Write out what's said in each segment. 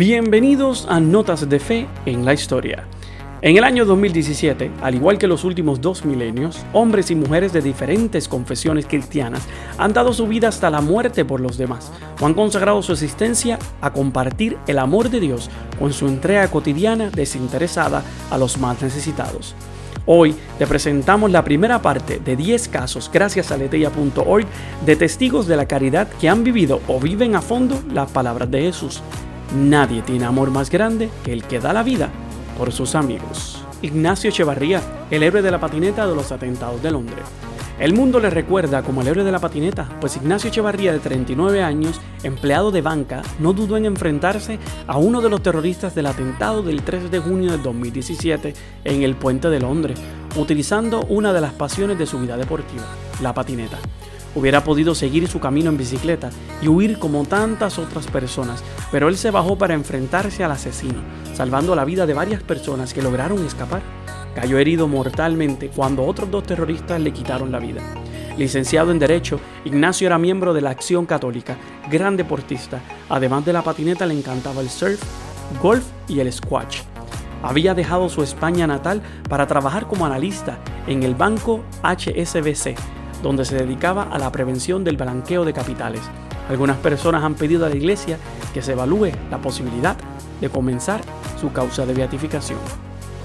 Bienvenidos a Notas de Fe en la Historia. En el año 2017, al igual que los últimos dos milenios, hombres y mujeres de diferentes confesiones cristianas han dado su vida hasta la muerte por los demás o han consagrado su existencia a compartir el amor de Dios con su entrega cotidiana desinteresada a los más necesitados. Hoy te presentamos la primera parte de 10 casos, gracias a leteya.org, de testigos de la caridad que han vivido o viven a fondo las palabras de Jesús. Nadie tiene amor más grande que el que da la vida por sus amigos. Ignacio Echevarría, el héroe de la patineta de los atentados de Londres. El mundo le recuerda como el héroe de la patineta, pues Ignacio Echevarría, de 39 años, empleado de banca, no dudó en enfrentarse a uno de los terroristas del atentado del 3 de junio del 2017 en el puente de Londres, utilizando una de las pasiones de su vida deportiva, la patineta. Hubiera podido seguir su camino en bicicleta y huir como tantas otras personas, pero él se bajó para enfrentarse al asesino, salvando la vida de varias personas que lograron escapar. Cayó herido mortalmente cuando otros dos terroristas le quitaron la vida. Licenciado en Derecho, Ignacio era miembro de la Acción Católica, gran deportista. Además de la patineta le encantaba el surf, golf y el squash. Había dejado su España natal para trabajar como analista en el banco HSBC donde se dedicaba a la prevención del blanqueo de capitales. Algunas personas han pedido a la iglesia que se evalúe la posibilidad de comenzar su causa de beatificación.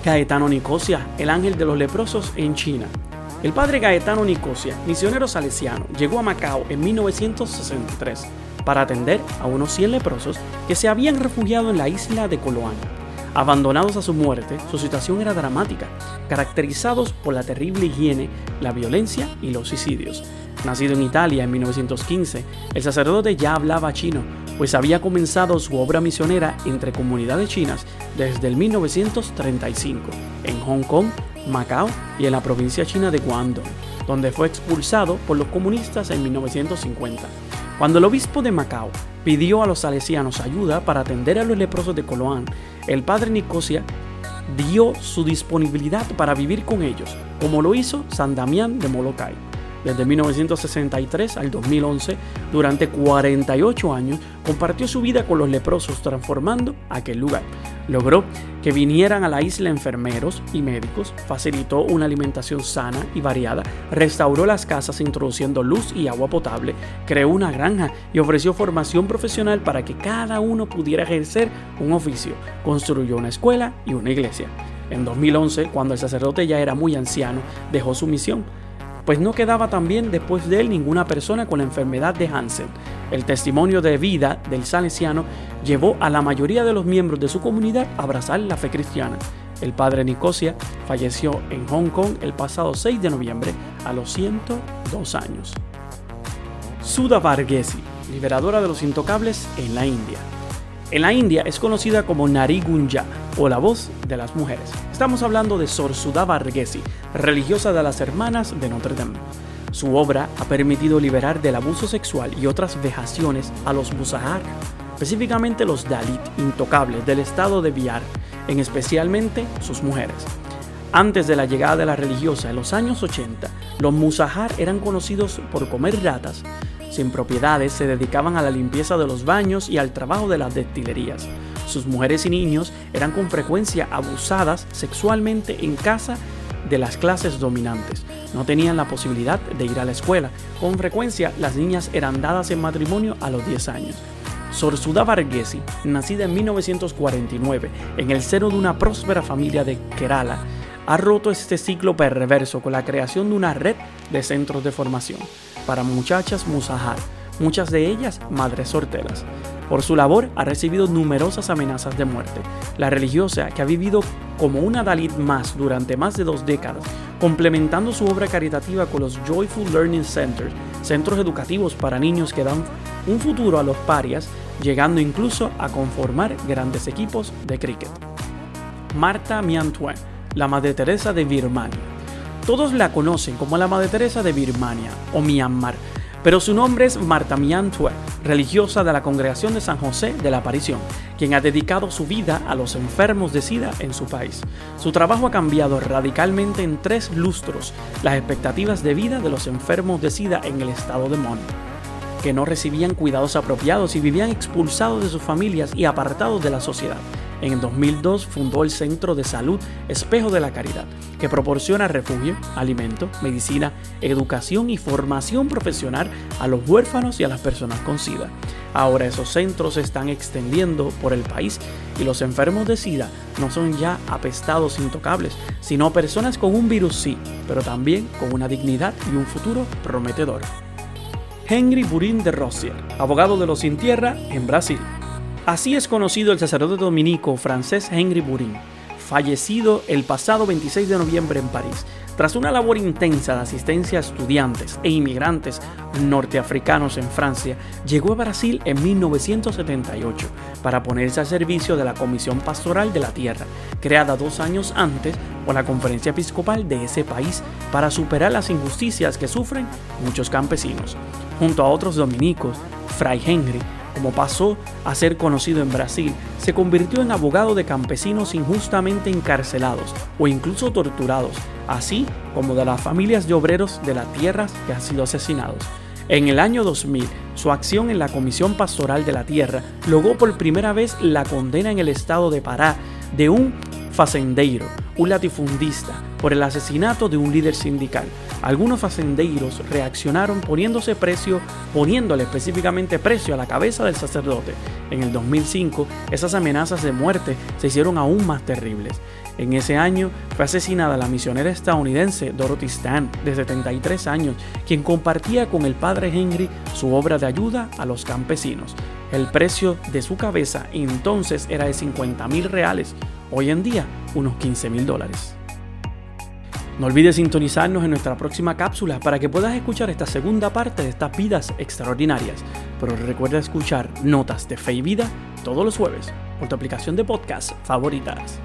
Gaetano Nicosia, el ángel de los leprosos en China. El padre Gaetano Nicosia, misionero salesiano, llegó a Macao en 1963 para atender a unos 100 leprosos que se habían refugiado en la isla de Coloán. Abandonados a su muerte, su situación era dramática, caracterizados por la terrible higiene, la violencia y los suicidios. Nacido en Italia en 1915, el sacerdote ya hablaba chino, pues había comenzado su obra misionera entre comunidades chinas desde el 1935, en Hong Kong, Macao y en la provincia china de Guangdong, donde fue expulsado por los comunistas en 1950. Cuando el obispo de Macao pidió a los salesianos ayuda para atender a los leprosos de Coloán, el padre Nicosia dio su disponibilidad para vivir con ellos, como lo hizo San Damián de Molokai. Desde 1963 al 2011, durante 48 años, compartió su vida con los leprosos transformando aquel lugar. Logró que vinieran a la isla enfermeros y médicos, facilitó una alimentación sana y variada, restauró las casas introduciendo luz y agua potable, creó una granja y ofreció formación profesional para que cada uno pudiera ejercer un oficio, construyó una escuela y una iglesia. En 2011, cuando el sacerdote ya era muy anciano, dejó su misión pues no quedaba también después de él ninguna persona con la enfermedad de Hansen. El testimonio de vida del salesiano llevó a la mayoría de los miembros de su comunidad a abrazar la fe cristiana. El padre Nicosia falleció en Hong Kong el pasado 6 de noviembre a los 102 años. Sudha Varghese, liberadora de los intocables en la India. En la India es conocida como Nari Gunja o la voz de las mujeres. Estamos hablando de Sor Varghese, religiosa de las Hermanas de Notre Dame. Su obra ha permitido liberar del abuso sexual y otras vejaciones a los Musahar, específicamente los Dalit intocables del estado de Bihar, en especialmente sus mujeres. Antes de la llegada de la religiosa en los años 80, los Musahar eran conocidos por comer ratas, sin propiedades, se dedicaban a la limpieza de los baños y al trabajo de las destilerías. Sus mujeres y niños eran con frecuencia abusadas sexualmente en casa de las clases dominantes. No tenían la posibilidad de ir a la escuela. Con frecuencia las niñas eran dadas en matrimonio a los 10 años. Sorsuda Varghese, nacida en 1949 en el seno de una próspera familia de Kerala, ha roto este ciclo perverso con la creación de una red de centros de formación para muchachas Musahar, muchas de ellas madres sorteras. Por su labor ha recibido numerosas amenazas de muerte. La religiosa, que ha vivido como una Dalit más durante más de dos décadas, complementando su obra caritativa con los Joyful Learning Centers, centros educativos para niños que dan un futuro a los parias, llegando incluso a conformar grandes equipos de cricket. Marta Miantoin, la Madre Teresa de Birmania. Todos la conocen como la Madre Teresa de Birmania o Myanmar, pero su nombre es Marta Miantue, religiosa de la Congregación de San José de la Aparición, quien ha dedicado su vida a los enfermos de SIDA en su país. Su trabajo ha cambiado radicalmente en tres lustros las expectativas de vida de los enfermos de SIDA en el estado de Mon. Que no recibían cuidados apropiados y vivían expulsados de sus familias y apartados de la sociedad. En el 2002 fundó el Centro de Salud Espejo de la Caridad, que proporciona refugio, alimento, medicina, educación y formación profesional a los huérfanos y a las personas con SIDA. Ahora esos centros se están extendiendo por el país y los enfermos de SIDA no son ya apestados intocables, sino personas con un virus sí, pero también con una dignidad y un futuro prometedor. Henry Burin de Rossier, abogado de los sin tierra en Brasil. Así es conocido el sacerdote dominico francés Henry Burin, fallecido el pasado 26 de noviembre en París, tras una labor intensa de asistencia a estudiantes e inmigrantes norteafricanos en Francia, llegó a Brasil en 1978 para ponerse al servicio de la Comisión Pastoral de la Tierra, creada dos años antes por la Conferencia Episcopal de ese país para superar las injusticias que sufren muchos campesinos. Junto a otros dominicos, Fray Henry como pasó a ser conocido en Brasil, se convirtió en abogado de campesinos injustamente encarcelados o incluso torturados, así como de las familias de obreros de las tierras que han sido asesinados. En el año 2000, su acción en la Comisión Pastoral de la Tierra logró por primera vez la condena en el estado de Pará de un facendeiro, un latifundista, por el asesinato de un líder sindical. Algunos facendeiros reaccionaron poniéndose precio, poniéndole específicamente precio a la cabeza del sacerdote. En el 2005, esas amenazas de muerte se hicieron aún más terribles. En ese año fue asesinada la misionera estadounidense Dorothy Stan, de 73 años, quien compartía con el padre Henry su obra de ayuda a los campesinos. El precio de su cabeza entonces era de 50 mil reales, hoy en día unos 15 mil dólares. No olvides sintonizarnos en nuestra próxima cápsula para que puedas escuchar esta segunda parte de estas vidas extraordinarias. Pero recuerda escuchar Notas de Fe y Vida todos los jueves por tu aplicación de podcast favoritas.